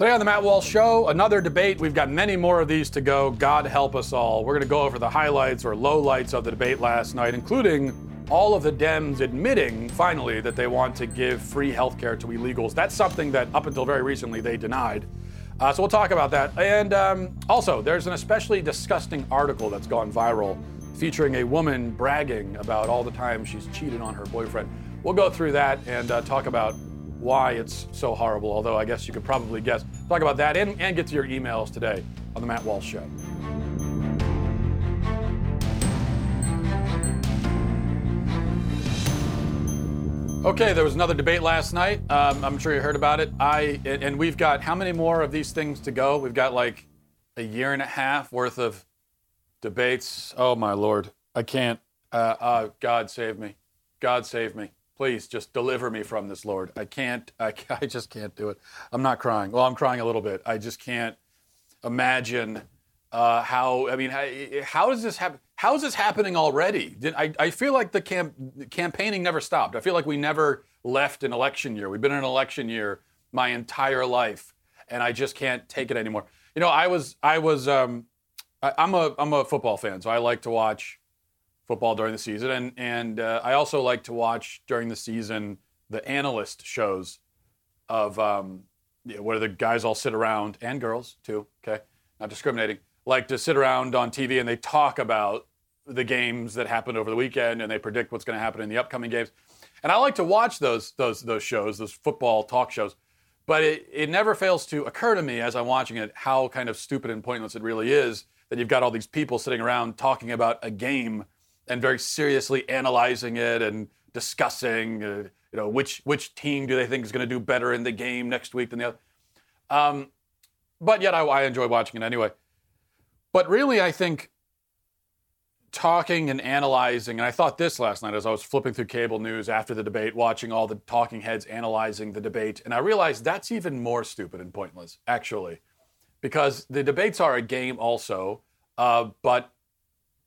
Today on the Matt Walsh Show, another debate. We've got many more of these to go. God help us all. We're going to go over the highlights or lowlights of the debate last night, including all of the Dems admitting finally that they want to give free health care to illegals. That's something that up until very recently they denied. Uh, so we'll talk about that. And um, also, there's an especially disgusting article that's gone viral featuring a woman bragging about all the time she's cheated on her boyfriend. We'll go through that and uh, talk about why it's so horrible, although I guess you could probably guess. Talk about that and, and get to your emails today on The Matt Walsh Show. Okay, there was another debate last night. Um, I'm sure you heard about it. I and we've got how many more of these things to go? We've got like a year and a half worth of debates. Oh my lord, I can't. Uh, uh, God save me. God save me. Please just deliver me from this, Lord. I can't, I, I just can't do it. I'm not crying. Well, I'm crying a little bit. I just can't imagine uh, how, I mean, how, how does this happen? How is this happening already? Did, I, I feel like the camp, campaigning never stopped. I feel like we never left an election year. We've been in an election year my entire life, and I just can't take it anymore. You know, I was, I was, um, I, I'm a, I'm a football fan, so I like to watch football during the season, and and uh, I also like to watch during the season the analyst shows of um, where the guys all sit around and girls too. Okay, not discriminating. Like to sit around on TV and they talk about the games that happened over the weekend and they predict what's going to happen in the upcoming games. And I like to watch those those those shows, those football talk shows. But it, it never fails to occur to me as I'm watching it how kind of stupid and pointless it really is that you've got all these people sitting around talking about a game and very seriously analyzing it and discussing, uh, you know, which which team do they think is going to do better in the game next week than the other. Um, but yet I, I enjoy watching it anyway. But really, I think talking and analyzing, and I thought this last night as I was flipping through cable news after the debate, watching all the talking heads analyzing the debate, and I realized that's even more stupid and pointless, actually, because the debates are a game also, uh, but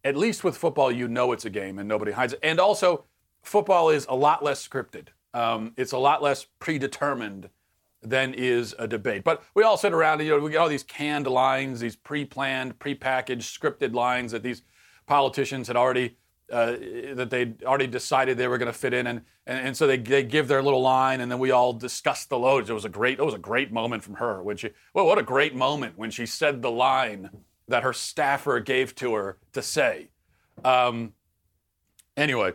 at least with football, you know it's a game and nobody hides it. And also, football is a lot less scripted. Um, it's a lot less predetermined than is a debate. But we all sit around and you know we get all these canned lines, these pre-planned, pre-packaged, scripted lines that these politicians had already uh, that they'd already decided they were going to fit in, and, and and so they they give their little line, and then we all discuss the loads. It was a great it was a great moment from her when she well what a great moment when she said the line that her staffer gave to her to say. Um, anyway,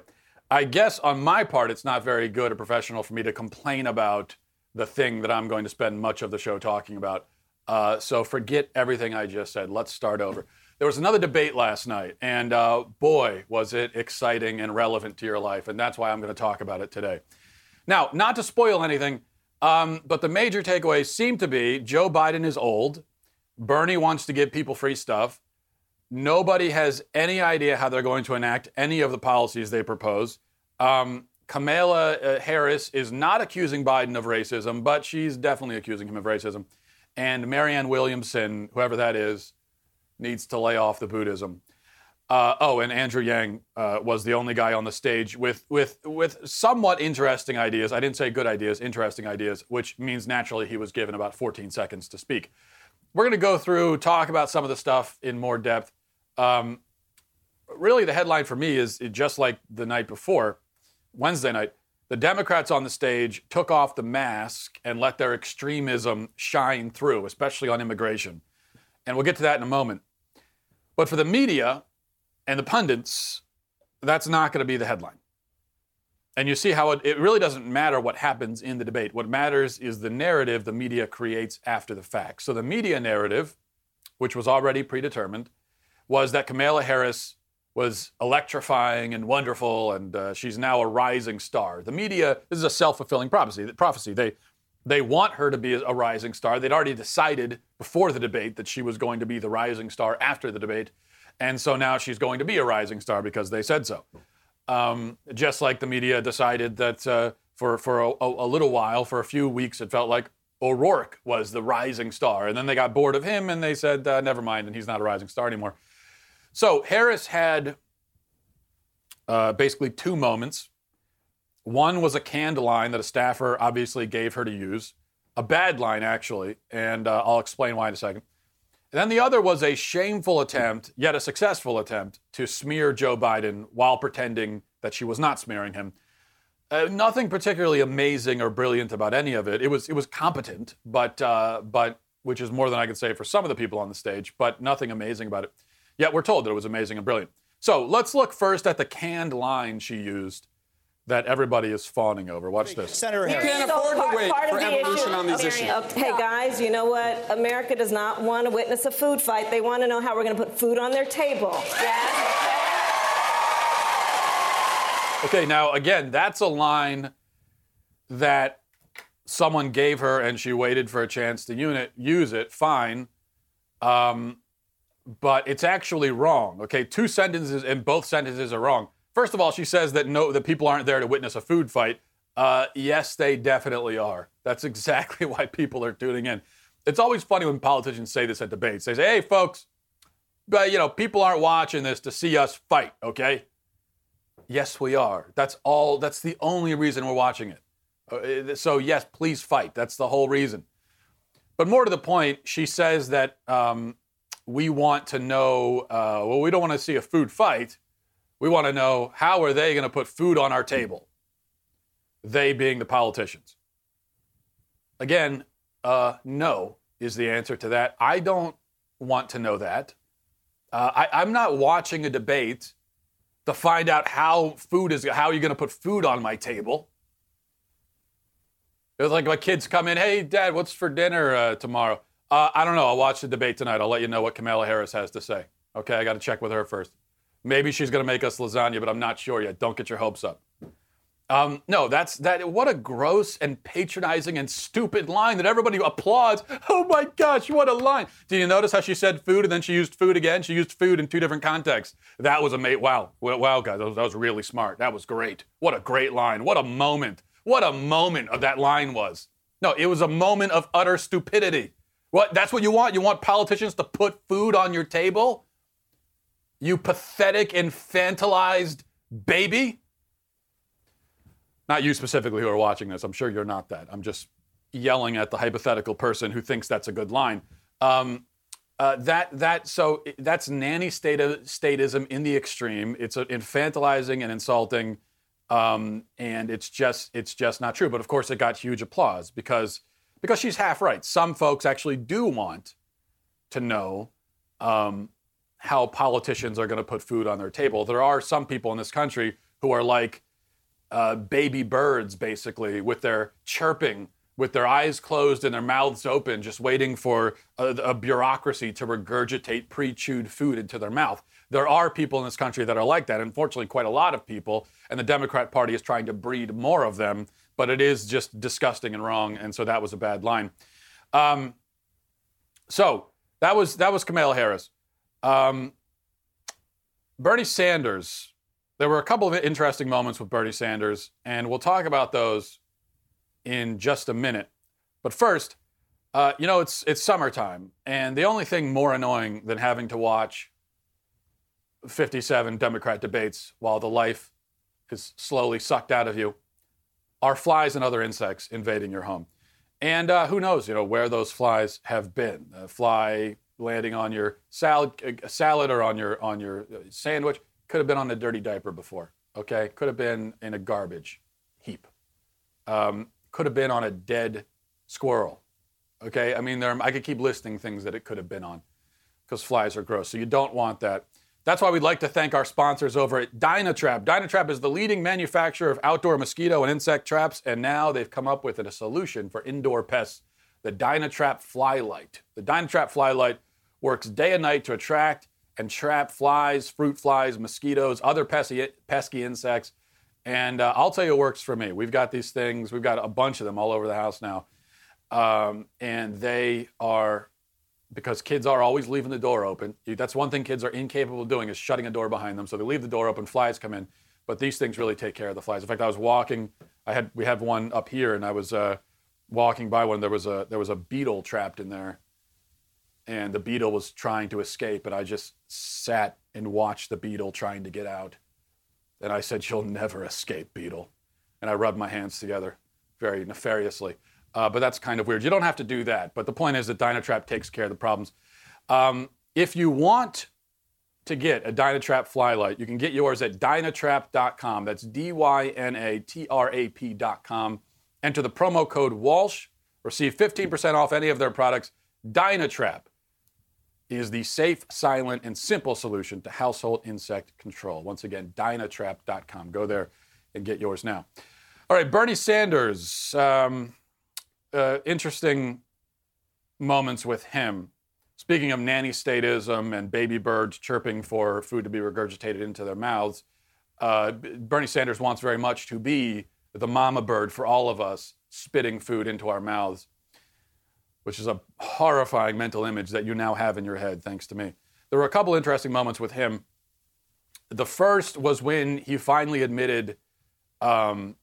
I guess on my part, it's not very good or professional for me to complain about the thing that I'm going to spend much of the show talking about. Uh, so forget everything I just said. Let's start over. There was another debate last night, and uh, boy, was it exciting and relevant to your life. And that's why I'm going to talk about it today. Now, not to spoil anything, um, but the major takeaways seem to be Joe Biden is old. Bernie wants to give people free stuff. Nobody has any idea how they're going to enact any of the policies they propose. Um, Kamala uh, Harris is not accusing Biden of racism, but she's definitely accusing him of racism. And Marianne Williamson, whoever that is, needs to lay off the Buddhism. Uh, oh, and Andrew Yang uh, was the only guy on the stage with, with, with somewhat interesting ideas. I didn't say good ideas, interesting ideas, which means naturally he was given about 14 seconds to speak. We're going to go through, talk about some of the stuff in more depth. Um, really, the headline for me is just like the night before, Wednesday night. The Democrats on the stage took off the mask and let their extremism shine through, especially on immigration. And we'll get to that in a moment. But for the media and the pundits, that's not going to be the headline. And you see how it, it, really doesn't matter what happens in the debate. What matters is the narrative the media creates after the fact. So the media narrative, which was already predetermined, was that Kamala Harris was electrifying and wonderful, and uh, she's now a rising star. The media, this is a self-fulfilling prophecy. Prophecy. They they want her to be a rising star. They'd already decided before the debate that she was going to be the rising star after the debate, and so now she's going to be a rising star because they said so. Um, just like the media decided that uh, for, for a, a, little while, for a few weeks, it felt like O'Rourke was the rising star. And then they got bored of him and they said, uh, never mind, and he's not a rising star anymore. So Harris had uh, basically two moments. One was a canned line that a staffer obviously gave her to use. a bad line actually, and uh, I'll explain why in a second. And then the other was a shameful attempt, yet a successful attempt, to smear Joe Biden while pretending that she was not smearing him. Uh, nothing particularly amazing or brilliant about any of it. It was it was competent, but uh, but which is more than I could say for some of the people on the stage, but nothing amazing about it. Yet we're told that it was amazing and brilliant. So let's look first at the canned line she used that everybody is fawning over. Watch this. Senator You can't afford to wait for of evolution issue- on these Okay, issues. Hey guys, you know what? America does not want to witness a food fight. They want to know how we're going to put food on their table. Okay, now again, that's a line that someone gave her and she waited for a chance to unit, use it. Fine. Um, but it's actually wrong. Okay, two sentences and both sentences are wrong. First of all, she says that no, that people aren't there to witness a food fight. Uh, yes, they definitely are. That's exactly why people are tuning in. It's always funny when politicians say this at debates. They say, "Hey, folks, but you know, people aren't watching this to see us fight." Okay. Yes, we are. That's all. That's the only reason we're watching it. Uh, so yes, please fight. That's the whole reason. But more to the point, she says that um, we want to know. Uh, well, we don't want to see a food fight. We want to know how are they going to put food on our table. They being the politicians. Again, uh, no is the answer to that. I don't want to know that. Uh, I, I'm not watching a debate to find out how food is how are you're going to put food on my table. It was like my kids come in, hey, Dad, what's for dinner uh, tomorrow? Uh, I don't know. I'll watch the debate tonight. I'll let you know what Kamala Harris has to say. Okay, I got to check with her first. Maybe she's going to make us lasagna, but I'm not sure yet. Don't get your hopes up. Um, no, that's that. What a gross and patronizing and stupid line that everybody applauds. Oh my gosh, what a line! Did you notice how she said food and then she used food again? She used food in two different contexts. That was a mate. Wow, wow, guys, that was, that was really smart. That was great. What a great line. What a moment. What a moment of that line was. No, it was a moment of utter stupidity. What? That's what you want? You want politicians to put food on your table? You pathetic, infantilized baby. Not you specifically who are watching this. I'm sure you're not that. I'm just yelling at the hypothetical person who thinks that's a good line. Um, uh, that that so that's nanny state statism in the extreme. It's infantilizing and insulting, um, and it's just it's just not true. But of course, it got huge applause because because she's half right. Some folks actually do want to know um, how politicians are going to put food on their table. There are some people in this country who are like uh, baby birds, basically, with their chirping, with their eyes closed and their mouths open, just waiting for a, a bureaucracy to regurgitate pre chewed food into their mouth. There are people in this country that are like that. Unfortunately, quite a lot of people. And the Democrat Party is trying to breed more of them, but it is just disgusting and wrong. And so that was a bad line. Um, so that was, that was Kamala Harris. Um, Bernie Sanders there were a couple of interesting moments with Bernie Sanders, and we'll talk about those in just a minute. But first, uh, you know, it's it's summertime, and the only thing more annoying than having to watch 57 Democrat debates while the life is slowly sucked out of you are flies and other insects invading your home. And uh, who knows, you know, where those flies have been. A fly landing on your salad, salad or on your on your sandwich could have been on a dirty diaper before, okay? Could have been in a garbage heap. Um, could have been on a dead squirrel, okay? I mean, there, I could keep listing things that it could have been on because flies are gross. So you don't want that. That's why we'd like to thank our sponsors over at Dynatrap. Dynatrap is the leading manufacturer of outdoor mosquito and insect traps, and now they've come up with a solution for indoor pests the Dynatrap Flylight. The Dynatrap Flylight works day and night to attract and trap flies, fruit flies, mosquitoes, other pesky, pesky insects. And uh, I'll tell you, it works for me. We've got these things, we've got a bunch of them all over the house now. Um, and they are, because kids are always leaving the door open. That's one thing kids are incapable of doing is shutting a door behind them. So they leave the door open, flies come in. But these things really take care of the flies. In fact, I was walking, I had, we have one up here, and I was uh, walking by one. There was a, there was a beetle trapped in there and the beetle was trying to escape, and I just sat and watched the beetle trying to get out. And I said, You'll never escape, beetle. And I rubbed my hands together very nefariously. Uh, but that's kind of weird. You don't have to do that. But the point is that Dynatrap takes care of the problems. Um, if you want to get a Dynatrap flylight, you can get yours at dynatrap.com. That's D Y N A T R A P.com. Enter the promo code Walsh. Receive 15% off any of their products. Dynatrap is the safe, silent, and simple solution to household insect control. Once again, dynatrap.com. Go there and get yours now. All right, Bernie Sanders. Um, uh, interesting moments with him. Speaking of nanny statism and baby birds chirping for food to be regurgitated into their mouths, uh, Bernie Sanders wants very much to be the mama bird for all of us, spitting food into our mouths, which is a horrifying mental image that you now have in your head, thanks to me. There were a couple interesting moments with him. The first was when he finally admitted um,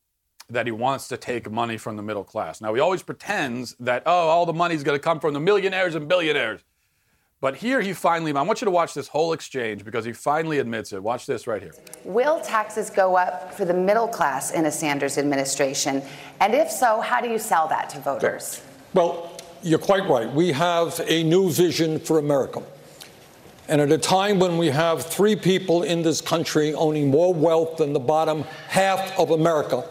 that he wants to take money from the middle class. Now, he always pretends that, oh, all the money's going to come from the millionaires and billionaires. But here he finally, I want you to watch this whole exchange because he finally admits it. Watch this right here. Will taxes go up for the middle class in a Sanders administration? And if so, how do you sell that to voters? Well, you're quite right. We have a new vision for America. And at a time when we have three people in this country owning more wealth than the bottom half of America,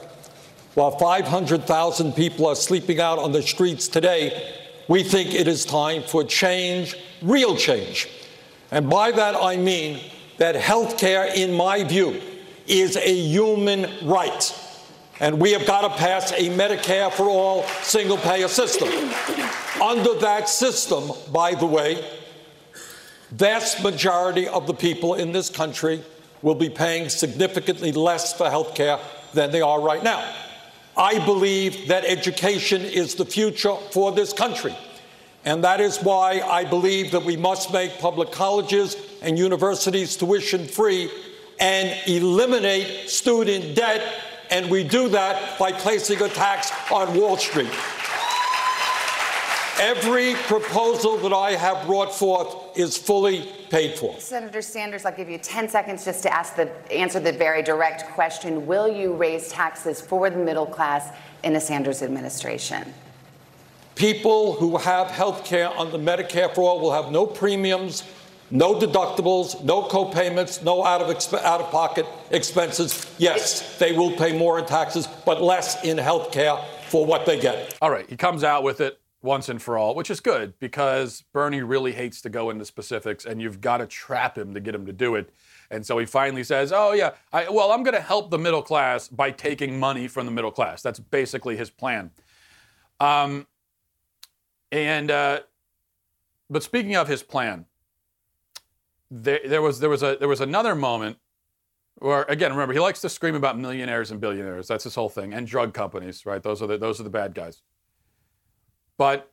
while 500,000 people are sleeping out on the streets today, we think it is time for change, real change. And by that I mean that health care, in my view, is a human right. And we have got to pass a Medicare for all single payer system. Under that system, by the way, vast majority of the people in this country will be paying significantly less for health care than they are right now. I believe that education is the future for this country. And that is why I believe that we must make public colleges and universities tuition free and eliminate student debt. And we do that by placing a tax on Wall Street. Every proposal that I have brought forth is fully paid for. Senator Sanders, I'll give you 10 seconds just to ask the, answer the very direct question. Will you raise taxes for the middle class in a Sanders administration? People who have health care under Medicare for All will have no premiums, no deductibles, no co-payments, no out of, exp- out of pocket expenses. Yes, they will pay more in taxes, but less in health care for what they get. All right, he comes out with it once and for all, which is good because Bernie really hates to go into specifics and you've got to trap him to get him to do it. And so he finally says, Oh, yeah, I, well, I'm going to help the middle class by taking money from the middle class. That's basically his plan. Um, and, uh, but speaking of his plan, there, there, was, there, was a, there was another moment where, again, remember, he likes to scream about millionaires and billionaires. That's his whole thing. And drug companies, right? Those are the, those are the bad guys. But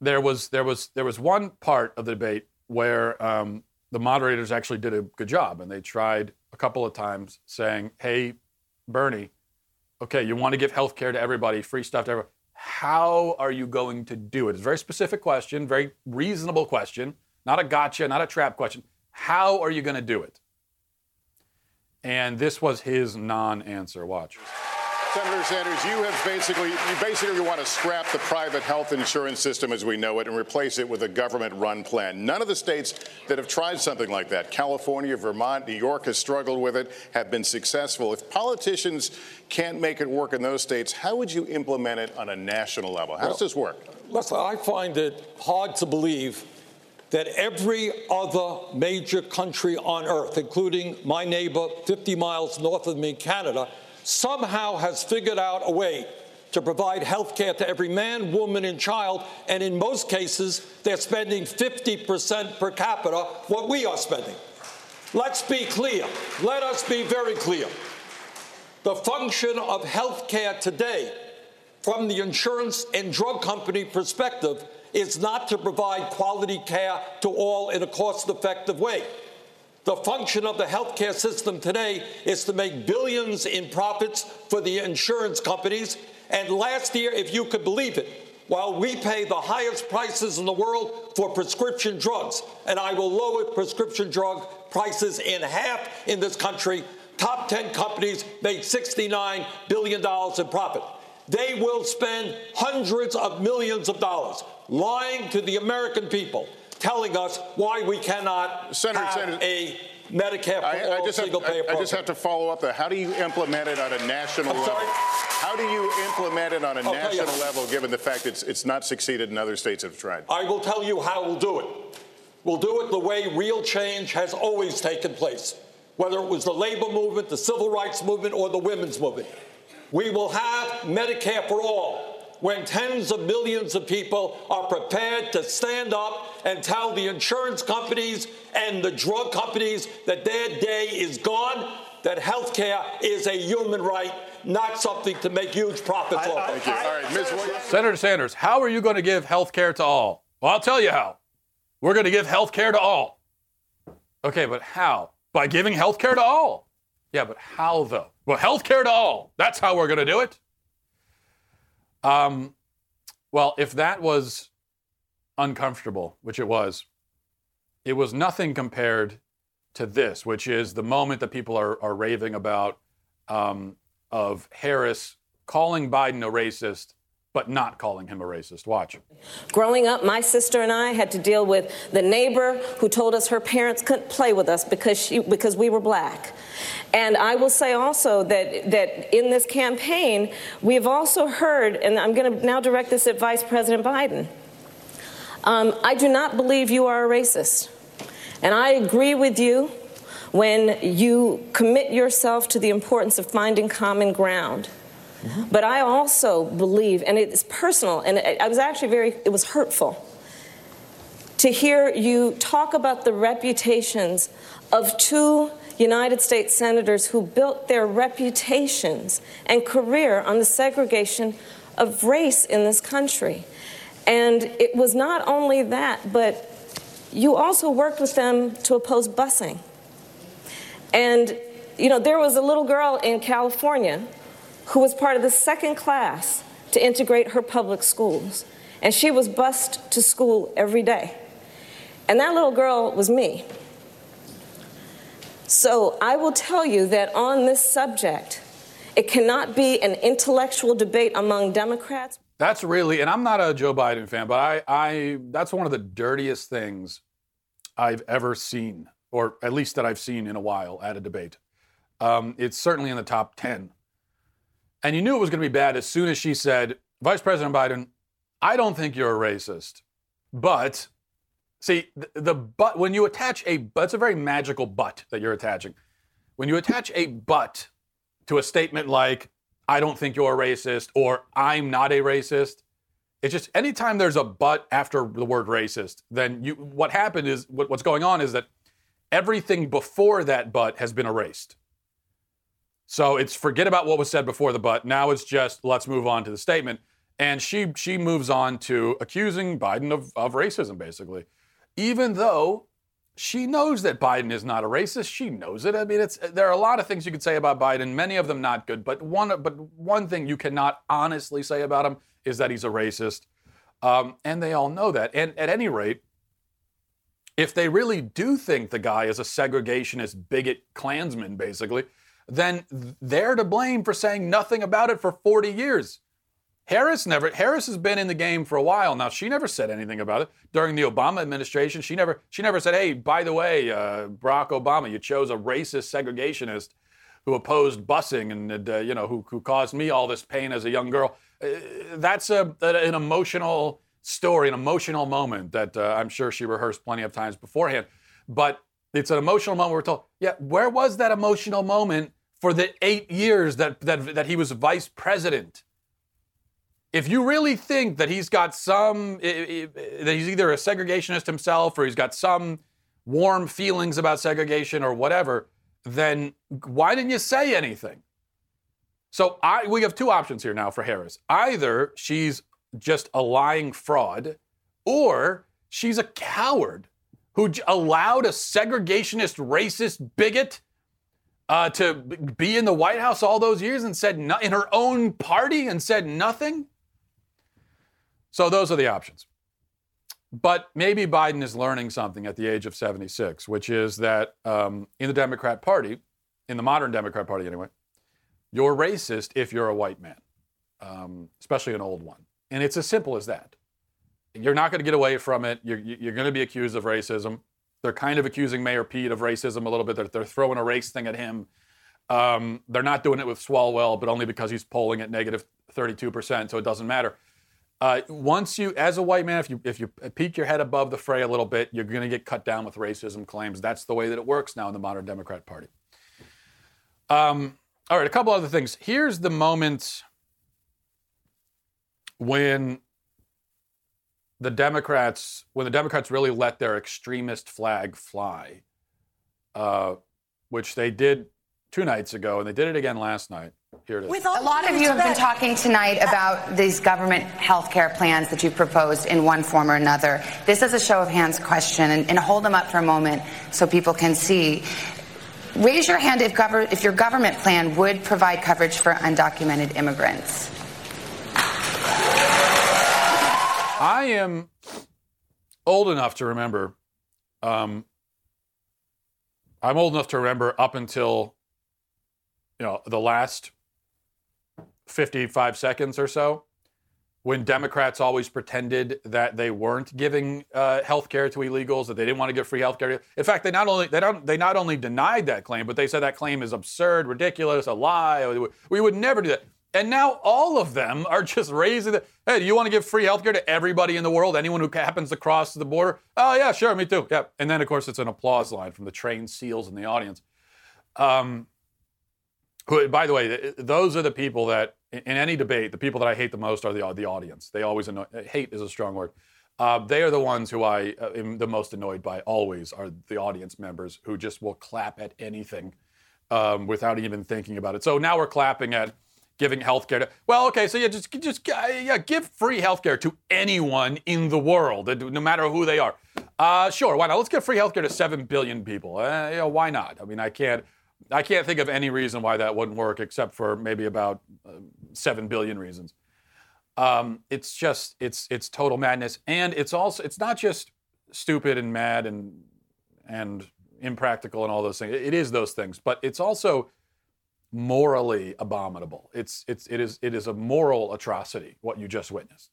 there was there was there was one part of the debate where um, the moderators actually did a good job, and they tried a couple of times saying, "Hey, Bernie, okay, you want to give health care to everybody, free stuff to everybody. How are you going to do it?" It's a very specific question, very reasonable question, not a gotcha, not a trap question. How are you going to do it? And this was his non-answer. Watch. Senator Sanders, you have basically you basically want to scrap the private health insurance system as we know it and replace it with a government-run plan. None of the states that have tried something like that, California, Vermont, New York, has struggled with it, have been successful. If politicians can't make it work in those states, how would you implement it on a national level? How well, does this work? Listen, I find it hard to believe that every other major country on earth, including my neighbor 50 miles north of me, Canada, somehow has figured out a way to provide health care to every man, woman, and child. And in most cases, they're spending 50% per capita what we are spending. Let's be clear. Let us be very clear. The function of health care today, from the insurance and drug company perspective, is not to provide quality care to all in a cost effective way. The function of the healthcare system today is to make billions in profits for the insurance companies. And last year, if you could believe it, while we pay the highest prices in the world for prescription drugs, and I will lower prescription drug prices in half in this country, top 10 companies made $69 billion in profit. They will spend hundreds of millions of dollars lying to the American people, telling us why we cannot Senator, have Senator, a Medicare for I, I all just have, single payer I, I just have to follow up there. How do you implement it on a national I'm level? sorry? How do you implement it on a Okay, national level, given the fact it's it's not succeeded and other states have tried? I will tell you how we'll do it. We'll do it the way real change has always taken place, whether it was the labor movement, the civil rights movement, or the women's movement. We will have Medicare for all when tens of millions of people are prepared to stand up and tell the insurance companies and the drug companies that their day is gone, that health care is a human right, not something to make huge profits off of. Thank you. All right, Ms. Senator Sanders, how are you going to give health care to all? Well, I'll tell you how. We're going to give health care to all. Okay, but how? By giving health care to all. Yeah, but how though? Well, health care to all. That's how we're going to do it. Um, well, if that was uncomfortable, which it was, it was nothing compared to this, which is the moment that people are, are raving about um, of Harris calling Biden a racist, but not calling him a racist. Watch. Growing up, my sister and I had to deal with the neighbor who told us her parents couldn't play with us because she because we were black. And I will say also that that in this campaign, we have also heard, and I'm going to now direct this at Vice President Biden. Um, I do not believe you are a racist, and I agree with you when you commit yourself to the importance of finding common ground. But I also believe, and it's personal, and I was actually very, it was hurtful to hear you talk about the reputations of two United States senators who built their reputations and career on the segregation of race in this country. And it was not only that, but you also worked with them to oppose busing. And, you know, there was a little girl in California who was part of the second class to integrate her public schools. And she was bused to school every day. And that little girl was me. So I will tell you that on this subject, it cannot be an intellectual debate among Democrats. That's really, and I'm not a Joe Biden fan, but I, I, that's one of the dirtiest things I've ever seen, or at least that I've seen in a while at a debate. Um, it's certainly in the top 10. And you knew it was going to be bad as soon as she said, Vice President Biden, I don't think you're a racist. But, see, the, the but, when you attach a, that's a very magical but that you're attaching. When you attach a but to a statement like, I don't think you're a racist or I'm not a racist. It's just anytime there's a but after the word racist, then you what happened is what, what's going on is that everything before that but has been erased. So it's forget about what was said before the but. Now it's just let's move on to the statement. And she she moves on to accusing Biden of, of racism, basically. Even though she knows that Biden is not a racist. She knows it. I mean, it's there are a lot of things you could say about Biden, many of them not good, but one but one thing you cannot honestly say about him is that he's a racist, um, and they all know that. And at any rate, if they really do think the guy is a segregationist, bigot, Klansman, basically, then they're to blame for saying nothing about it for 40 years. Harris never. Harris has been in the game for a while now. She never said anything about it during the Obama administration. She never. She never said, "Hey, by the way, uh, Barack Obama, you chose a racist segregationist who opposed busing and uh, you know who, who caused me all this pain as a young girl." Uh, that's a, an emotional story, an emotional moment that uh, I'm sure she rehearsed plenty of times beforehand. But it's an emotional moment. We're told, yeah, where was that emotional moment for the eight years that that that he was vice president? if you really think that he's got some, that he's either a segregationist himself or he's got some warm feelings about segregation or whatever, then why didn't you say anything? So I, we have two options here now for Harris. Either she's just a lying fraud, or she's a coward who allowed a segregationist, racist bigot uh, to be in the White House all those years and said no, in her own party and said nothing. So those are the options. But maybe Biden is learning something at the age of 76, which is that um, in the Democrat Party, in the modern Democrat Party anyway, you're racist if you're a white man. um, especially an old one. And it's as simple as that. You're not going to get away from it. You're, you're going to be accused of racism. They're kind of accusing Mayor Pete of racism a little bit. They're, they're throwing a race thing at him. Um, they're not doing it with Swalwell, but only because he's polling at negative 32%, so it doesn't matter. Uh, once you, as a white man, if you if you peek your head above the fray a little bit, you're going to get cut down with racism claims. That's the way that it works now in the modern Democrat Party. Um, all right, a couple other things. Here's the moment when the Democrats, when the Democrats really let their extremist flag fly, uh, which they did two nights ago, and they did it again last night. Here it is. A lot of you have been talking tonight about these government health care plans that you proposed in one form or another. This is a show of hands question, and, and hold them up for a moment so people can see. Raise your hand if, gov- if your government plan would provide coverage for undocumented immigrants. I am old enough to remember. Um, I'm old enough to remember up until you know the last 55 seconds or so when Democrats always pretended that they weren't giving uh, health care to illegals, that they didn't want to give free health care. In fact, they not only they don't they not only denied that claim, but they said that claim is absurd, ridiculous, a lie. We would never do that. And now all of them are just raising the hey, do you want to give free health care to everybody in the world? Anyone who happens to cross the border? Oh yeah, sure, me too. Yeah. And then of course it's an applause line from the trained seals in the audience. Um, who, by the way, those are the people that, in any debate, the people that I hate the most are the, the audience. They always annoy. Hate is a strong word. Uh, they are the ones who I uh, am the most annoyed by. Always are the audience members who just will clap at anything um, without even thinking about it. So now we're clapping at giving health care to. Well, okay, so yeah, just just yeah, give free health care to anyone in the world, no matter who they are. Uh, sure, why not? Let's give free health care to seven billion people. Uh, know, why not? I mean, I can't. I can't think of any reason why that wouldn't work, except for maybe about uh, seven billion reasons. Um, it's just it's it's total madness, and it's also it's not just stupid and mad and and impractical and all those things. It is those things, but it's also morally abominable. It's it's it is it is a moral atrocity what you just witnessed.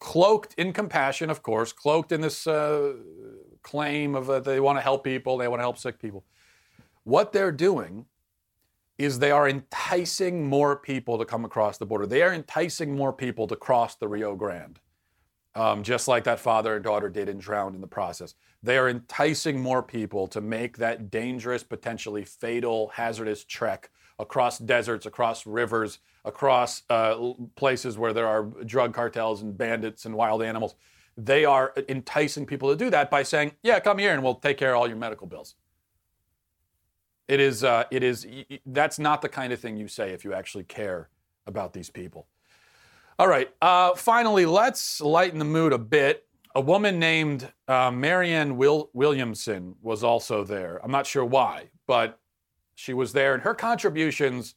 Cloaked in compassion, of course, cloaked in this uh, claim of uh, they want to help people, they want to help sick people. What they're doing is they are enticing more people to come across the border. They are enticing more people to cross the Rio Grande, um, just like that father and daughter did and drowned in the process. They are enticing more people to make that dangerous, potentially fatal, hazardous trek across deserts, across rivers, across uh, places where there are drug cartels and bandits and wild animals. They are enticing people to do that by saying, "Yeah, come here and we'll take care of all your medical bills." It is, uh, it is, that's not the kind of thing you say if you actually care about these people. All right, uh, finally, let's lighten the mood a bit. A woman named uh, Marianne Will- Williamson was also there. I'm not sure why, but she was there, and her contributions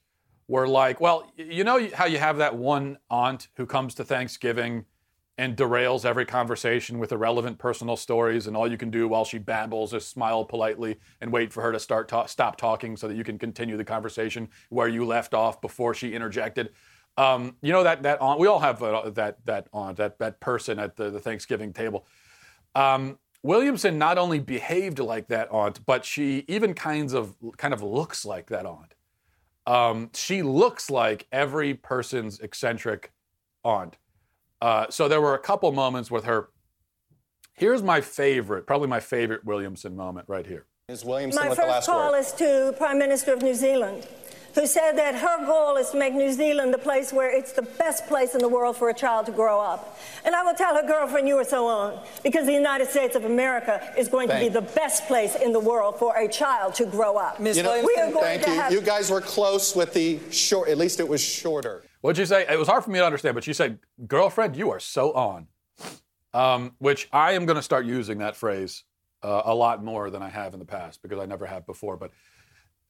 were like, well, you know how you have that one aunt who comes to Thanksgiving and derails every conversation with irrelevant personal stories, and all you can do while she babbles is smile politely and wait for her to start ta- stop talking so that you can continue the conversation where you left off before she interjected. Um, you know that that aunt. We all have that that aunt, that that person at the, the Thanksgiving table. Um, Williamson not only behaved like that aunt, but she even kinds of kind of looks like that aunt. Um, she looks like every person's eccentric aunt. Uh, so there were a couple moments with her. Here's my favorite, probably my favorite Williamson moment right here. Ms. Williamson, my with first the last call word. is to Prime Minister of New Zealand, who said that her goal is to make New Zealand the place where it's the best place in the world for a child to grow up. And I will tell her girlfriend you are so on, because the United States of America is going Thank to be the best place in the world for a child to grow up. You know, we are going thank to you. have You guys were close with the short, at least it was shorter. What'd you say? It was hard for me to understand, but she said, "Girlfriend, you are so on," um, which I am going to start using that phrase uh, a lot more than I have in the past because I never have before. But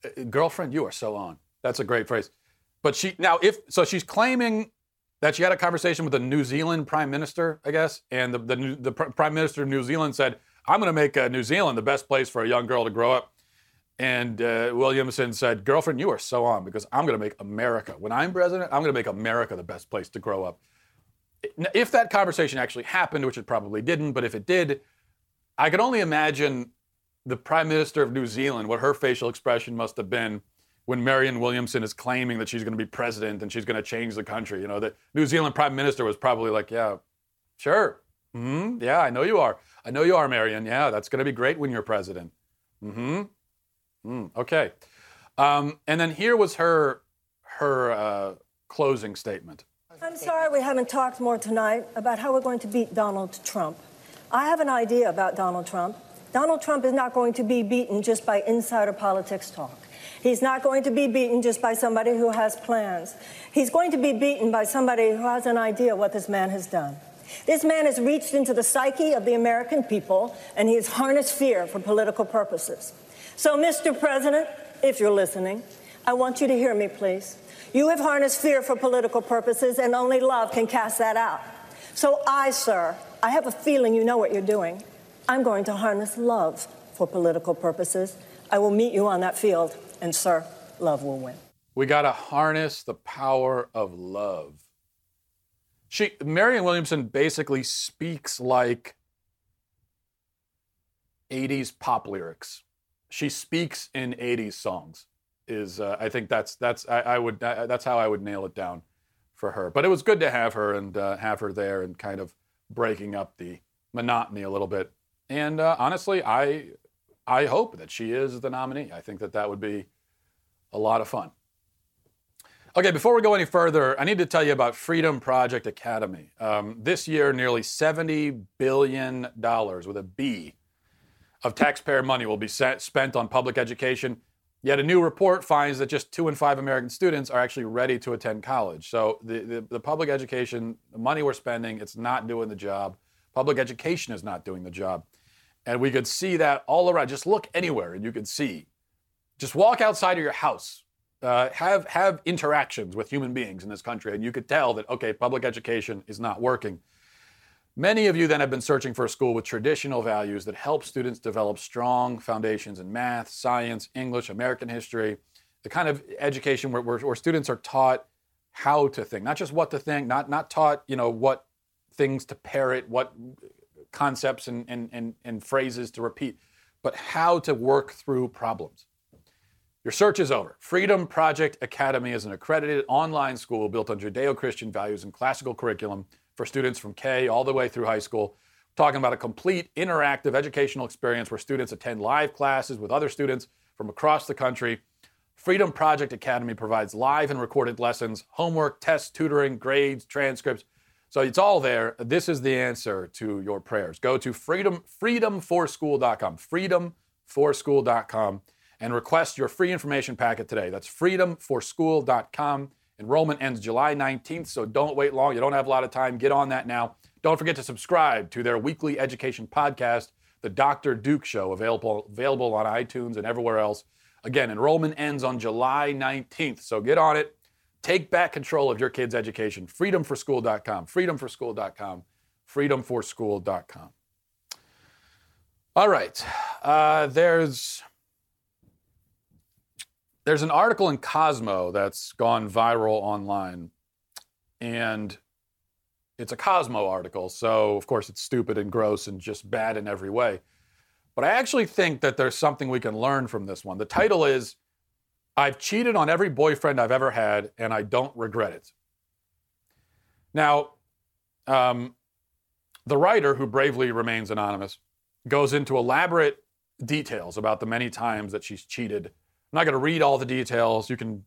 uh, girlfriend, you are so on. That's a great phrase. But she now, if so, she's claiming that she had a conversation with the New Zealand Prime Minister, I guess, and the the, the Prime Minister of New Zealand said, "I'm going to make uh, New Zealand the best place for a young girl to grow up." And uh, Williamson said, Girlfriend, you are so on because I'm going to make America, when I'm president, I'm going to make America the best place to grow up. If that conversation actually happened, which it probably didn't, but if it did, I could only imagine the Prime Minister of New Zealand, what her facial expression must have been when Marianne Williamson is claiming that she's going to be president and she's going to change the country. You know, the New Zealand Prime Minister was probably like, yeah, sure. Mm-hmm. Yeah, I know you are. I know you are, Marianne. Yeah, that's going to be great when you're president. Mm-hmm. Mm, okay. Um, and then here was her her uh, closing statement. I'm sorry we haven't talked more tonight about how we're going to beat Donald Trump. I have an idea about Donald Trump. Donald Trump is not going to be beaten just by insider politics talk. He's not going to be beaten just by somebody who has plans. He's going to be beaten by somebody who has an idea what this man has done. This man has reached into the psyche of the American people and he has harnessed fear for political purposes. So, Mr. President, if you're listening, I want you to hear me, please. You have harnessed fear for political purposes, and only love can cast that out. So, I, sir, I have a feeling you know what you're doing. I'm going to harness love for political purposes. I will meet you on that field, and, sir, love will win. We got to harness the power of love. She, Marianne Williamson basically speaks like 80s pop lyrics. She speaks in 80s songs. Is uh, I think that's that's I, I would uh, that's how I would nail it down for her. But it was good to have her and uh, have her there and kind of breaking up the monotony a little bit. And uh, honestly, I I hope that she is the nominee. I think that that would be a lot of fun. Okay, before we go any further, I need to tell you about Freedom Project Academy. Um, this year, nearly $70 billion with a B of taxpayer money will be set, spent on public education. Yet a new report finds that just two in five American students are actually ready to attend college. So the, the, the public education, the money we're spending, it's not doing the job. Public education is not doing the job. And we could see that all around. Just look anywhere and you could see. Just walk outside of your house uh, have have interactions with human beings in this country, and you could tell that okay, public education is not working. Many of you then have been searching for a school with traditional values that help students develop strong foundations in math, science, English, American history, the kind of education where, where, where students are taught how to think, not just what to think, not not taught you know what things to parrot, what concepts and, and, and, and phrases to repeat, but how to work through problems. Your search is over. Freedom Project Academy is an accredited online school built on Judeo Christian values and classical curriculum for students from K all the way through high school. We're talking about a complete interactive educational experience where students attend live classes with other students from across the country. Freedom Project Academy provides live and recorded lessons, homework, tests, tutoring, grades, transcripts. So it's all there. This is the answer to your prayers. Go to freedom, freedomforschool.com, freedomforschool.com and request your free information packet today. That's freedomforschool.com. Enrollment ends July 19th, so don't wait long. You don't have a lot of time. Get on that now. Don't forget to subscribe to their weekly education podcast, The Dr. Duke Show, available, available on iTunes and everywhere else. Again, enrollment ends on July 19th, so get on it. Take back control of your kids' education. Freedomforschool.com, freedomforschool.com, freedomforschool.com. All right. Uh, there's there's an article in Cosmo that's gone viral online, and it's a Cosmo article, so of course it's stupid and gross and just bad in every way. But I actually think that there's something we can learn from this one. The title is I've cheated on every boyfriend I've ever had, and I don't regret it. Now, um, the writer, who bravely remains anonymous, goes into elaborate details about the many times that she's cheated I'm not going to read all the details. You can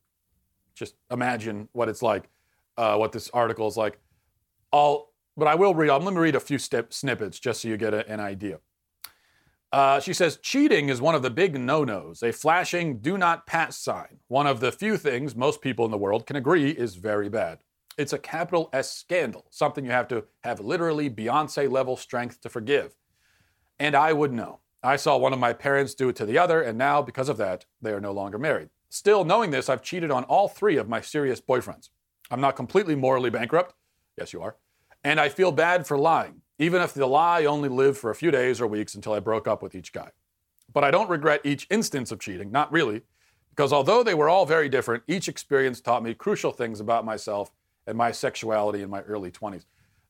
just imagine what it's like, uh, what this article is like. I'll, but I will read. I'm going to read a few snippets just so you get a, an idea. Uh, she says cheating is one of the big no-nos, a flashing "do not pass" sign. One of the few things most people in the world can agree is very bad. It's a capital S scandal, something you have to have literally Beyonce level strength to forgive. And I would know. I saw one of my parents do it to the other, and now, because of that, they are no longer married. Still, knowing this, I've cheated on all three of my serious boyfriends. I'm not completely morally bankrupt. Yes, you are. And I feel bad for lying, even if the lie only lived for a few days or weeks until I broke up with each guy. But I don't regret each instance of cheating, not really, because although they were all very different, each experience taught me crucial things about myself and my sexuality in my early 20s.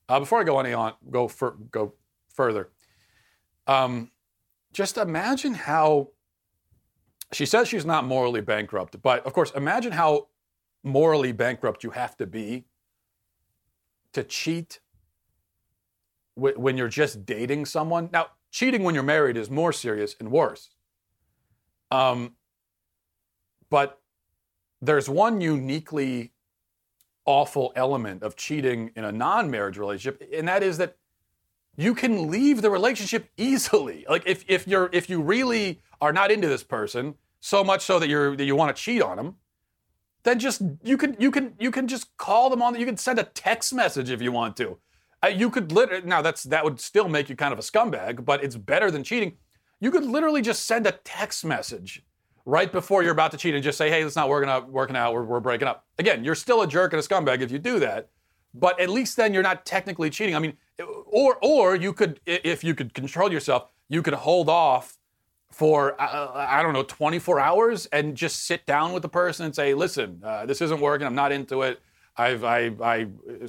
Uh, before I go any on, go go further. Um, just imagine how she says she's not morally bankrupt, but of course, imagine how morally bankrupt you have to be to cheat when you're just dating someone. Now, cheating when you're married is more serious and worse. Um, but there's one uniquely awful element of cheating in a non-marriage relationship, and that is that you can leave the relationship easily. Like if, if you're if you really are not into this person, so much so that you're that you want to cheat on them, then just you can you can you can just call them on. You can send a text message if you want to. Uh, you could literally now that's that would still make you kind of a scumbag, but it's better than cheating. You could literally just send a text message right before you're about to cheat and just say, "Hey, it's not working out. Working out. We're, we're breaking up." Again, you're still a jerk and a scumbag if you do that, but at least then you're not technically cheating. I mean, or or you could if you could control yourself, you could hold off for uh, I don't know 24 hours and just sit down with the person and say, "Listen, uh, this isn't working. I'm not into it. I've, I, I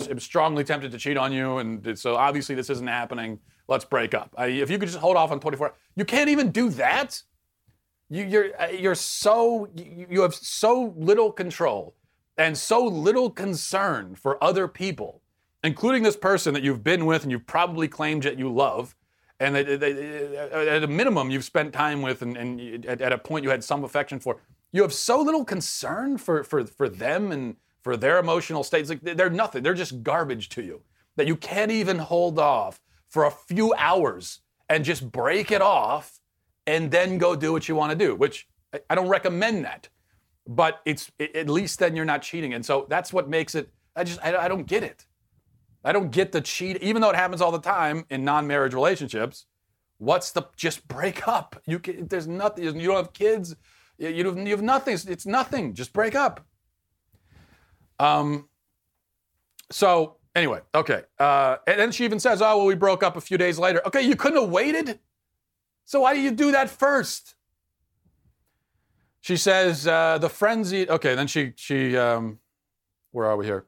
am strongly tempted to cheat on you, and so obviously this isn't happening. Let's break up." I, if you could just hold off on 24, you can't even do that. You, you're uh, you're so you, have so little control and so little concern for other people, including this person that you've been with and you've probably claimed that you love and at a minimum you've spent time with and, and at, at, a point you had some affection for you have so little concern for, for, for them and for their emotional states like they're nothing they're just garbage to you that you can't even hold off for a few hours and just break it off and then go do what you want to do which i don't recommend that but it's at least then you're not cheating and so that's what makes it i just i, I don't get it I don't get the cheat, even though it happens all the time in non-marriage relationships. What's the just break up? You can, there's nothing. You don't have kids. You have, you have nothing. It's nothing. Just break up. Um. So anyway, okay. Uh, and then she even says, "Oh well, we broke up a few days later." Okay, you couldn't have waited. So why do you do that first? She says uh, the frenzy. Okay, then she she um, where are we here?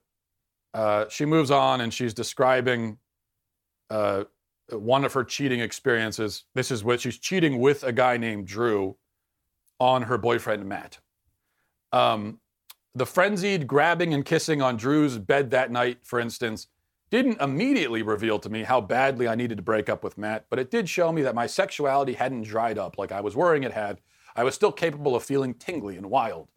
Uh, she moves on and she's describing uh, one of her cheating experiences. This is what she's cheating with a guy named Drew on her boyfriend Matt. Um, the frenzied grabbing and kissing on Drew's bed that night, for instance, didn't immediately reveal to me how badly I needed to break up with Matt, but it did show me that my sexuality hadn't dried up like I was worrying it had. I was still capable of feeling tingly and wild.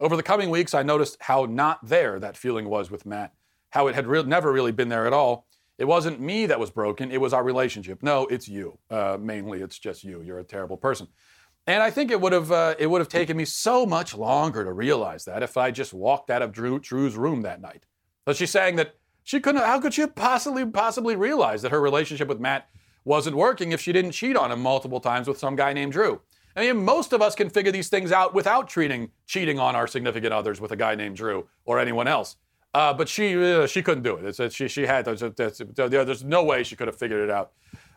Over the coming weeks, I noticed how not there that feeling was with Matt how it had re- never really been there at all. It wasn't me that was broken, it was our relationship. No, it's you. Uh, mainly, it's just you. You're a terrible person. And I think it would have uh, it would have taken me so much longer to realize that if I just walked out of Drew, Drew's room that night. But she's saying that she couldn't. How could she possibly possibly realize that her relationship with Matt wasn't working if she didn't cheat on him multiple times with some guy named Drew? I mean, most of us can figure these things out without treating cheating on our significant others with a guy named Drew or anyone else. Uh, but she uh, she couldn't do it. It's, she she had there's, there's no way she could have figured it out.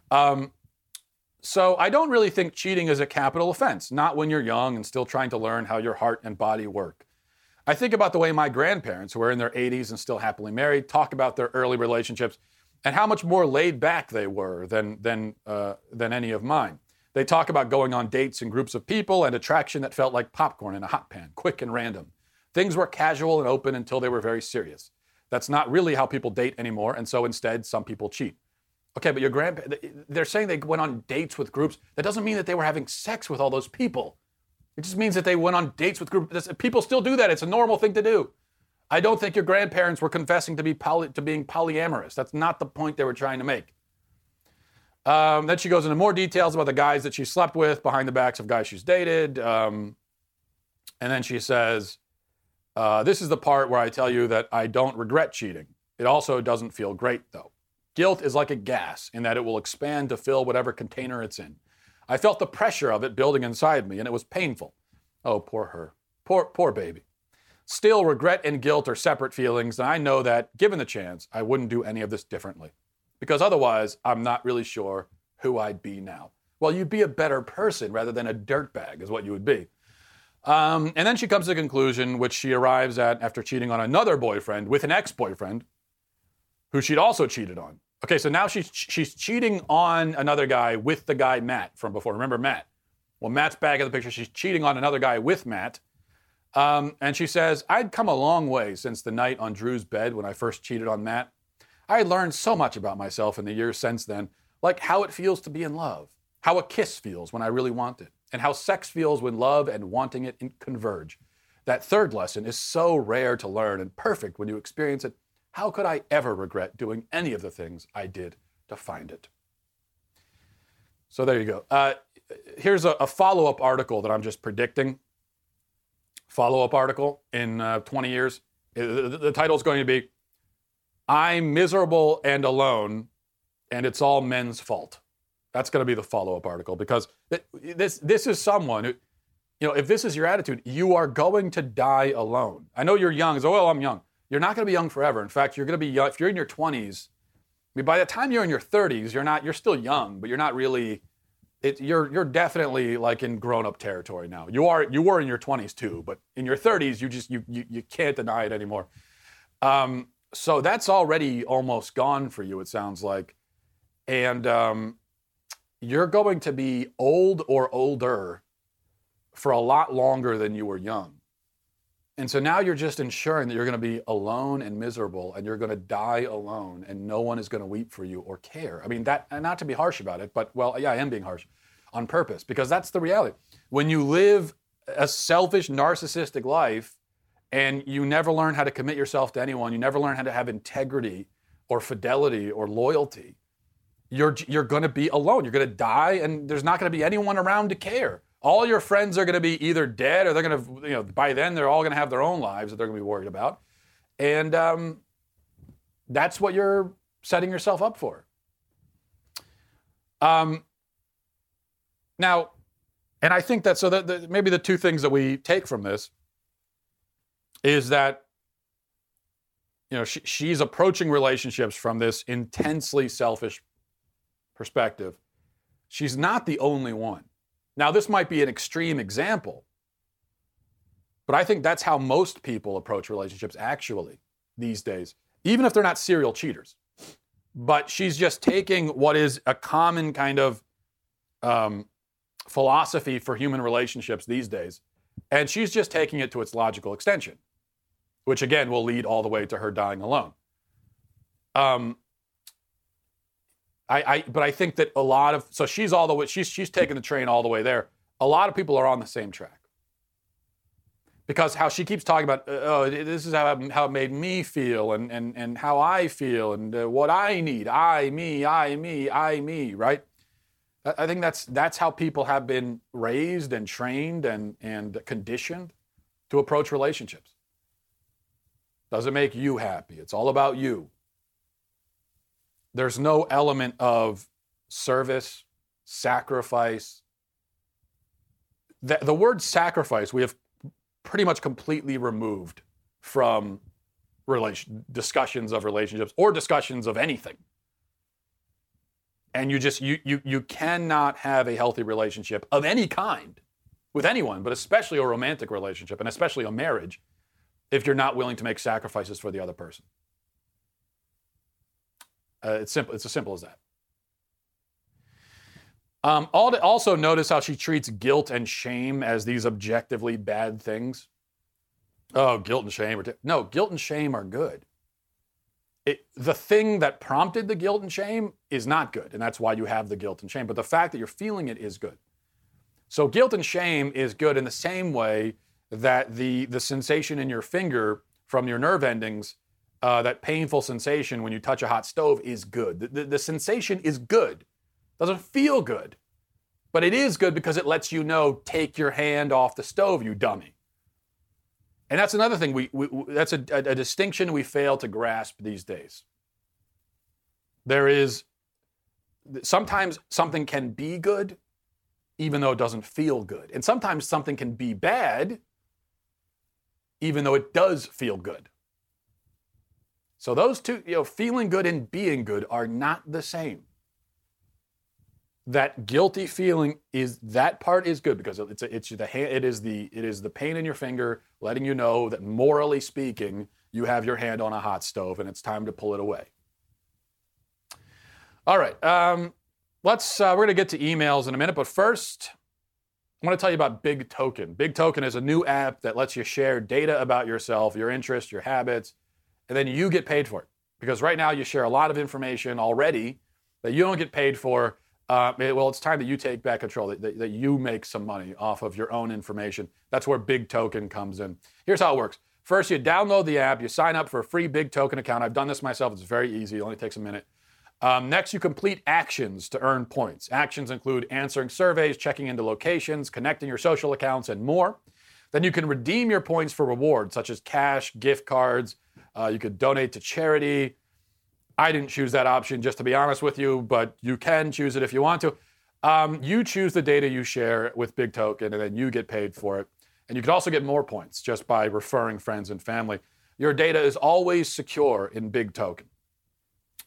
Um, so I don't really think cheating is a capital offense. Not when you're young and still trying to learn how your heart and body work. I think about the way my grandparents, who are in their 80s and still happily married, talk about their early relationships and how much more laid back they were than than uh, than any of mine. They talk about going on dates in groups of people and attraction that felt like popcorn in a hot pan, quick and random. Things were casual and open until they were very serious. That's not really how people date anymore, and so instead, some people cheat. Okay, but your grandpa, they're saying they went on dates with groups. That doesn't mean that they were having sex with all those people. It just means that they went on dates with groups. People still do that. It's a normal thing to do. I don't think your grandparents were confessing to, be poly, to being polyamorous. That's not the point they were trying to make. Um, then she goes into more details about the guys that she slept with behind the backs of guys she's dated. Um, and then she says, uh, this is the part where I tell you that I don't regret cheating. It also doesn't feel great, though. Guilt is like a gas in that it will expand to fill whatever container it's in. I felt the pressure of it building inside me, and it was painful. Oh, poor her. Poor, poor baby. Still, regret and guilt are separate feelings, and I know that, given the chance, I wouldn't do any of this differently. Because otherwise, I'm not really sure who I'd be now. Well, you'd be a better person rather than a dirtbag, is what you would be. Um, and then she comes to a conclusion, which she arrives at after cheating on another boyfriend with an ex boyfriend who she'd also cheated on. Okay, so now she's, she's cheating on another guy with the guy Matt from before. Remember Matt? Well, Matt's back in the picture. She's cheating on another guy with Matt. Um, and she says, I'd come a long way since the night on Drew's bed when I first cheated on Matt. I had learned so much about myself in the years since then, like how it feels to be in love, how a kiss feels when I really want it, and how sex feels when love and wanting it converge. That third lesson is so rare to learn and perfect when you experience it. How could I ever regret doing any of the things I did to find it? So there you go. Uh, here's a, a follow up article that I'm just predicting. Follow up article in uh, 20 years. The, the title is going to be I'm miserable and alone, and it's all men's fault. That's going to be the follow up article because this, this is someone who, you know, if this is your attitude, you are going to die alone. I know you're young. So, well, I'm young. You're not going to be young forever. In fact, you're going to be young. If you're in your 20s, I mean, by the time you're in your 30s, you're not, you're still young, but you're not really it, you're you're definitely like in grown up territory now. You are you were in your 20s too, but in your 30s you just you you, you can't deny it anymore. Um, so that's already almost gone for you. It sounds like, and um, you're going to be old or older for a lot longer than you were young. And so now you're just ensuring that you're going to be alone and miserable and you're going to die alone and no one is going to weep for you or care. I mean, that, not to be harsh about it, but well, yeah, I am being harsh on purpose because that's the reality. When you live a selfish, narcissistic life and you never learn how to commit yourself to anyone, you never learn how to have integrity or fidelity or loyalty, you're, you're going to be alone. You're going to die and there's not going to be anyone around to care all your friends are going to be either dead or they're going to, you know, by then they're all going to have their own lives that they're going to be worried about. And um, that's what you're setting yourself up for. Um, now, and I think that so that maybe the two things that we take from this is that you know she, she's approaching relationships from this intensely selfish perspective. She's not the only one. Now, this might be an extreme example, but I think that's how most people approach relationships actually these days, even if they're not serial cheaters. But she's just taking what is a common kind of um, philosophy for human relationships these days, and she's just taking it to its logical extension, which again will lead all the way to her dying alone. Um, I, I, but I think that a lot of so she's all the way she's she's taking the train all the way there. A lot of people are on the same track because how she keeps talking about uh, oh this is how how it made me feel and and and how I feel and uh, what I need I me I me I me right. I think that's that's how people have been raised and trained and and conditioned to approach relationships. Doesn't make you happy. It's all about you. There's no element of service, sacrifice. The, the word sacrifice we have pretty much completely removed from relation, discussions of relationships or discussions of anything. And you just you you you cannot have a healthy relationship of any kind with anyone, but especially a romantic relationship and especially a marriage if you're not willing to make sacrifices for the other person. Uh, it's simple. It's as simple as that. Um, also, notice how she treats guilt and shame as these objectively bad things. Oh, guilt and shame are t- no guilt and shame are good. It, the thing that prompted the guilt and shame is not good, and that's why you have the guilt and shame. But the fact that you're feeling it is good. So guilt and shame is good in the same way that the the sensation in your finger from your nerve endings uh, that painful sensation when you touch a hot stove is good. The, the, the, sensation is good. Doesn't feel good, but it is good because it lets you know take your hand off the stove, you dummy. And that's another thing we, we that's a, a, a distinction we fail to grasp these days. There is sometimes something can be good even though it doesn't feel good. And sometimes something can be bad even though it does feel good. So those two, you know, feeling good and being good are not the same. that guilty feeling is that part is good because it's a, it's the hand, it is the it is the pain in your finger letting you know that morally speaking you have your hand on a hot stove and it's time to pull it away. All right, um, let's uh, we're gonna get to emails in a minute, but first I want to tell you about Big Token. Big Token is a new app that lets you share data about yourself, your interests, your habits, and then you get paid for it. Because right now you share a lot of information already that you don't get paid for. Uh, well, it's time that you take back control, that, that, that you make some money off of your own information. That's where Big Token comes in. Here's how it works. First, you download the app, you sign up for a free Big Token account. I've done this myself, it's very easy, it only takes a minute. Um, next, you complete actions to earn points. Actions include answering surveys, checking into locations, connecting your social accounts, and more. Then you can redeem your points for rewards such as cash, gift cards. Uh, you could donate to charity. I didn't choose that option, just to be honest with you, but you can choose it if you want to. Um, you choose the data you share with Big Token, and then you get paid for it. And you could also get more points just by referring friends and family. Your data is always secure in Big Token.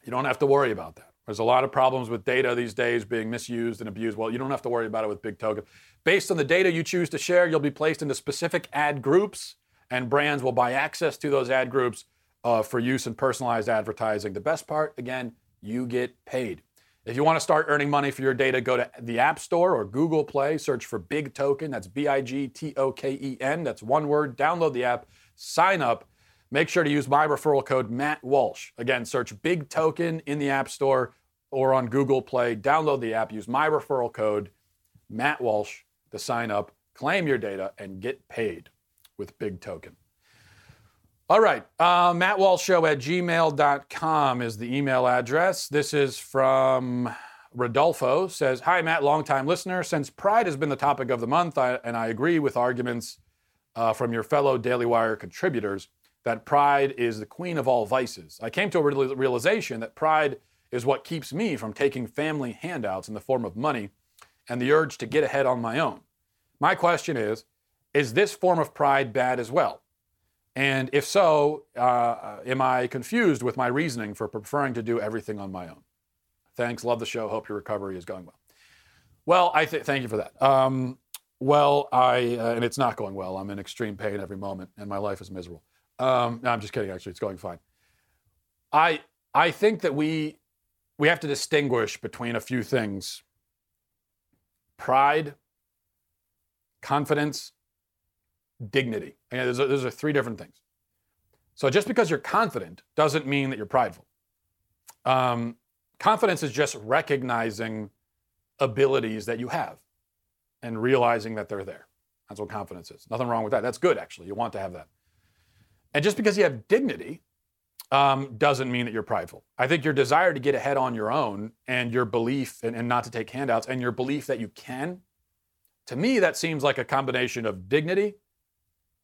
You don't have to worry about that. There's a lot of problems with data these days being misused and abused. Well, you don't have to worry about it with Big Token. Based on the data you choose to share, you'll be placed into specific ad groups, and brands will buy access to those ad groups uh, for use in personalized advertising. The best part, again, you get paid. If you want to start earning money for your data, go to the App Store or Google Play, search for Big Token. That's B I G T O K E N. That's one word. Download the app, sign up Make sure to use my referral code Matt Walsh. Again, search Big Token in the App Store or on Google Play. Download the app, use my referral code Matt Walsh to sign up, claim your data, and get paid with Big Token. All right, uh, Matt Walsh Show at gmail.com is the email address. This is from Rodolfo. Says, Hi, Matt, longtime listener. Since Pride has been the topic of the month, I, and I agree with arguments uh, from your fellow Daily Wire contributors that pride is the queen of all vices. I came to a realization that pride is what keeps me from taking family handouts in the form of money and the urge to get ahead on my own. My question is Is this form of pride bad as well? And if so, uh, am I confused with my reasoning for preferring to do everything on my own? Thanks. Love the show. Hope your recovery is going well. Well, I th- thank you for that. Um, well, I uh, and it's not going well. I'm in extreme pain every moment, and my life is miserable. Um, no, I'm just kidding. Actually, it's going fine. I I think that we we have to distinguish between a few things: pride, confidence, dignity. And those, are, those are three different things. So just because you're confident doesn't mean that you're prideful. Um, confidence is just recognizing abilities that you have and realizing that they're there. That's what confidence is. Nothing wrong with that. That's good, actually. You want to have that. And just because you have dignity um, doesn't mean that you're prideful. I think your desire to get ahead on your own and your belief and, and not to take handouts and your belief that you can, to me, that seems like a combination of dignity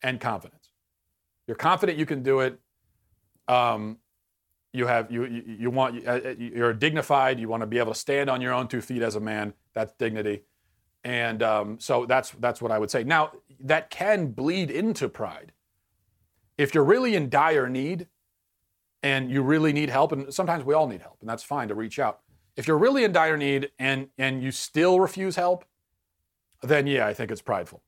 and confidence. You're confident you can do it. Um, you have you you, you want uh, uh, you're dignified. You want to be able to stand on your own two feet as a man. That's dignity, and um, so that's that's what I would say. Now that can bleed into pride if you're really in dire need and you really need help, and sometimes we all need help, and that's fine to reach out. If you're really in dire need and and you still refuse help, then yeah, I think it's prideful.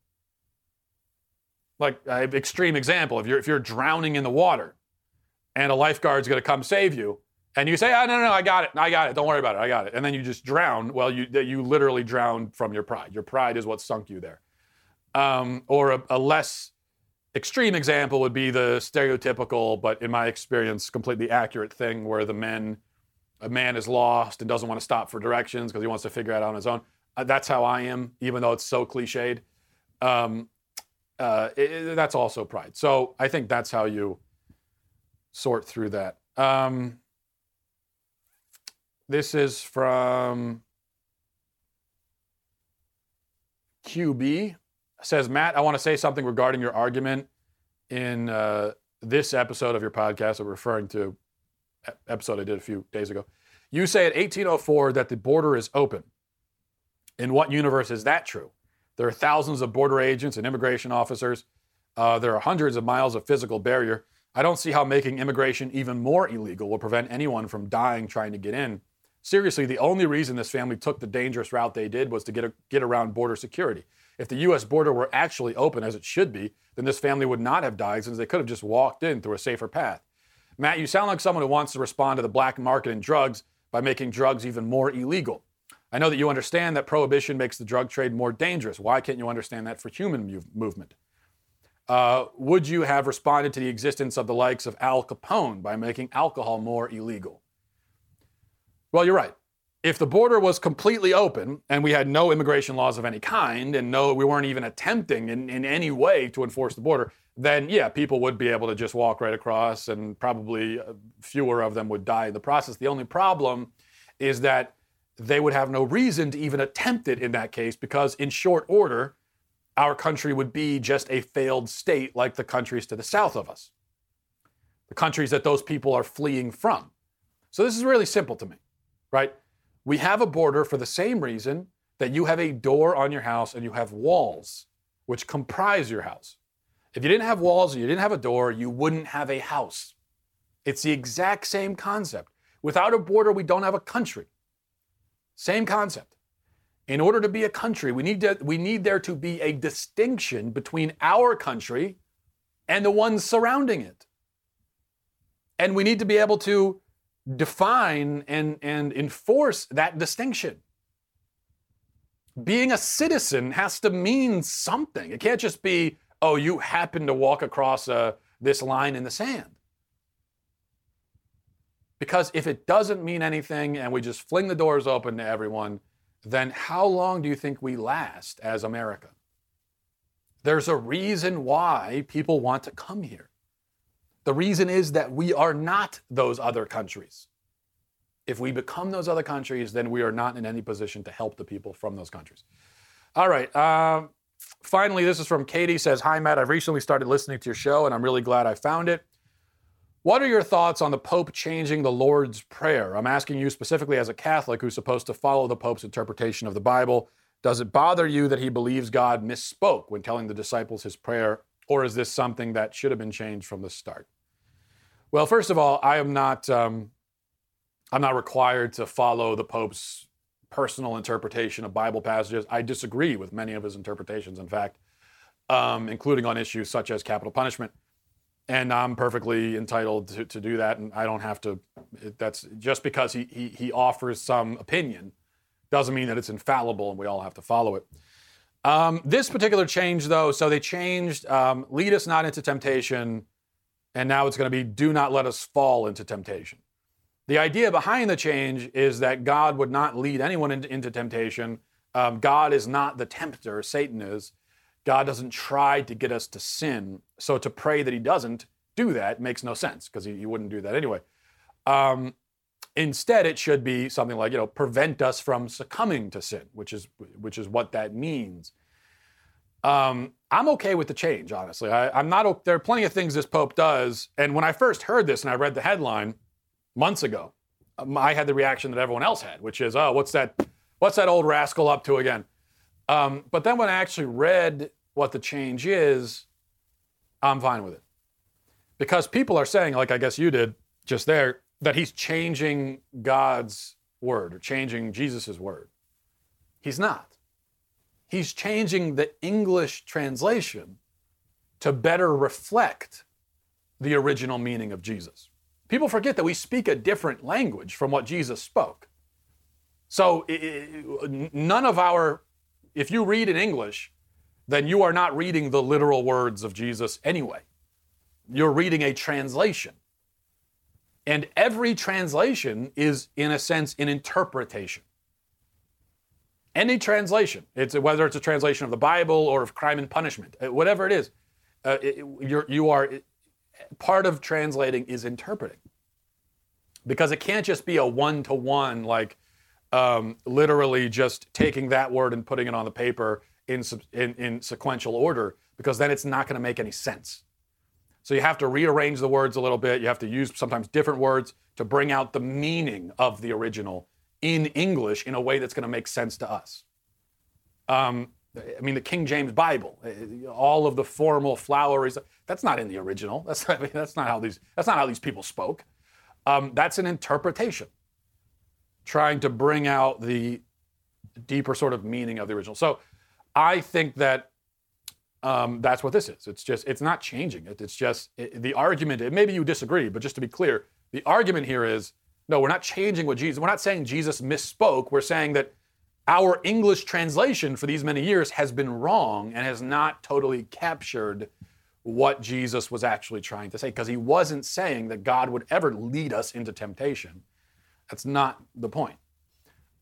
Like extreme example, if you're if you're drowning in the water, and a lifeguard's going to come save you, and you say, "Oh no, no, no, I got it, I got it. Don't worry about it, I got it," and then you just drown. Well, you you literally drown from your pride. Your pride is what sunk you there. Um, or a, a less extreme example would be the stereotypical, but in my experience, completely accurate thing where the men, a man is lost and doesn't want to stop for directions because he wants to figure it out on his own. Uh, that's how I am, even though it's so cliched. Um, uh, it, that's also pride. So I think that's how you sort through that. Um, this is from QB says, Matt, I want to say something regarding your argument in uh, this episode of your podcast. I'm referring to episode I did a few days ago. You say at 1804 that the border is open. In what universe is that true? There are thousands of border agents and immigration officers. Uh, there are hundreds of miles of physical barrier. I don't see how making immigration even more illegal will prevent anyone from dying trying to get in. Seriously, the only reason this family took the dangerous route they did was to get, a, get around border security. If the U.S. border were actually open, as it should be, then this family would not have died since they could have just walked in through a safer path. Matt, you sound like someone who wants to respond to the black market in drugs by making drugs even more illegal. I know that you understand that prohibition makes the drug trade more dangerous. Why can't you understand that for human movement? Uh, would you have responded to the existence of the likes of Al Capone by making alcohol more illegal? Well, you're right. If the border was completely open and we had no immigration laws of any kind and no, we weren't even attempting in, in any way to enforce the border, then yeah, people would be able to just walk right across and probably uh, fewer of them would die in the process. The only problem is that they would have no reason to even attempt it in that case because, in short order, our country would be just a failed state like the countries to the south of us, the countries that those people are fleeing from. So, this is really simple to me right? We have a border for the same reason that you have a door on your house and you have walls which comprise your house. If you didn't have walls or you didn't have a door, you wouldn't have a house. It's the exact same concept. Without a border, we don't have a country. Same concept. In order to be a country, we need, to, we need there to be a distinction between our country and the ones surrounding it. And we need to be able to define and, and enforce that distinction. Being a citizen has to mean something. It can't just be, oh, you happen to walk across uh, this line in the sand. Because if it doesn't mean anything and we just fling the doors open to everyone, then how long do you think we last as America? There's a reason why people want to come here. The reason is that we are not those other countries. If we become those other countries, then we are not in any position to help the people from those countries. All right. Um, finally, this is from Katie. Says, "Hi Matt. I've recently started listening to your show, and I'm really glad I found it. What are your thoughts on the Pope changing the Lord's Prayer? I'm asking you specifically as a Catholic who's supposed to follow the Pope's interpretation of the Bible. Does it bother you that he believes God misspoke when telling the disciples his prayer or is this something that should have been changed from the start? Well, first of all, I am not um, I'm not required to follow the Pope's personal interpretation of Bible passages. I disagree with many of his interpretations, in fact, um, including on issues such as capital punishment. And I'm perfectly entitled to, to do that, and I don't have to. That's just because he, he he offers some opinion doesn't mean that it's infallible, and we all have to follow it. Um, this particular change, though, so they changed um, lead us not into temptation, and now it's going to be do not let us fall into temptation. The idea behind the change is that God would not lead anyone into, into temptation. Um, God is not the tempter, Satan is. God doesn't try to get us to sin. So to pray that he doesn't do that makes no sense because he, he, wouldn't do that anyway. Um, instead, it should be something like, you know, prevent us from succumbing to sin, which is which is what that means. Um, I'm okay with the change, honestly. I, am not. There are plenty of things this Pope does, and when I first heard this and I read the headline months ago, um, I had the reaction that everyone else had, which is, "Oh, what's that? What's that old rascal up to again?" Um, but then when I actually read what the change is, I'm fine with it because people are saying, like I guess you did just there, that he's changing God's word or changing Jesus' word. He's not he's changing the English translation to better reflect the original meaning of Jesus. People forget that we speak a different language from what Jesus spoke. So none of our, if you read in English, then you are not reading the literal words of Jesus anyway. You're reading a translation. And every translation is, in a sense, an interpretation any translation, it's whether it's a translation of the Bible or of Crime and Punishment, uh, whatever it is, uh, it, you're, you are part of translating is interpreting, because it can't just be a one to one like um, literally just taking that word and putting it on the paper in, in, in sequential order, because then it's not going to make any sense. So you have to rearrange the words a little bit. You have to use sometimes different words to bring out the meaning of the original in English in a way that's going to make sense to us. Um, I mean, the King James Bible, uh, all of the formal, flowery that's not in the original. That's not, I mean, that's not how these that's not how these people spoke. Um, that's an interpretation. trying to bring out the deeper sort of meaning of the original. So I think that um, that's what this is. It's just, it's not changing it. It's just it, the argument, maybe you disagree, but just to be clear, the argument here is no, we're not changing what Jesus, we're not saying Jesus misspoke. We're saying that our English translation for these many years has been wrong and has not totally captured what Jesus was actually trying to say because he wasn't saying that God would ever lead us into temptation. That's not the point.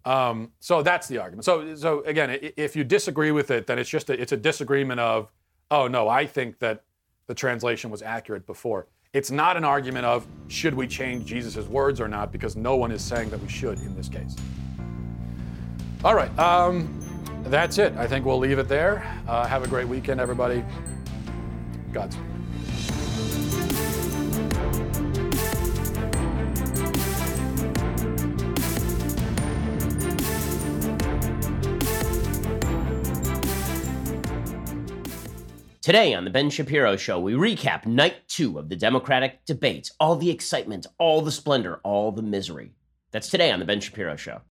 Um, so that's the argument. So, so again, if you disagree with it, then it's just a, it's a disagreement of, oh no, I think that the translation was accurate before. It's not an argument of should we change Jesus' words or not, because no one is saying that we should in this case. All right, um, that's it. I think we'll leave it there. Uh, have a great weekend, everybody. Godspeed. Today on The Ben Shapiro Show, we recap night two of the Democratic debates, all the excitement, all the splendor, all the misery. That's today on The Ben Shapiro Show.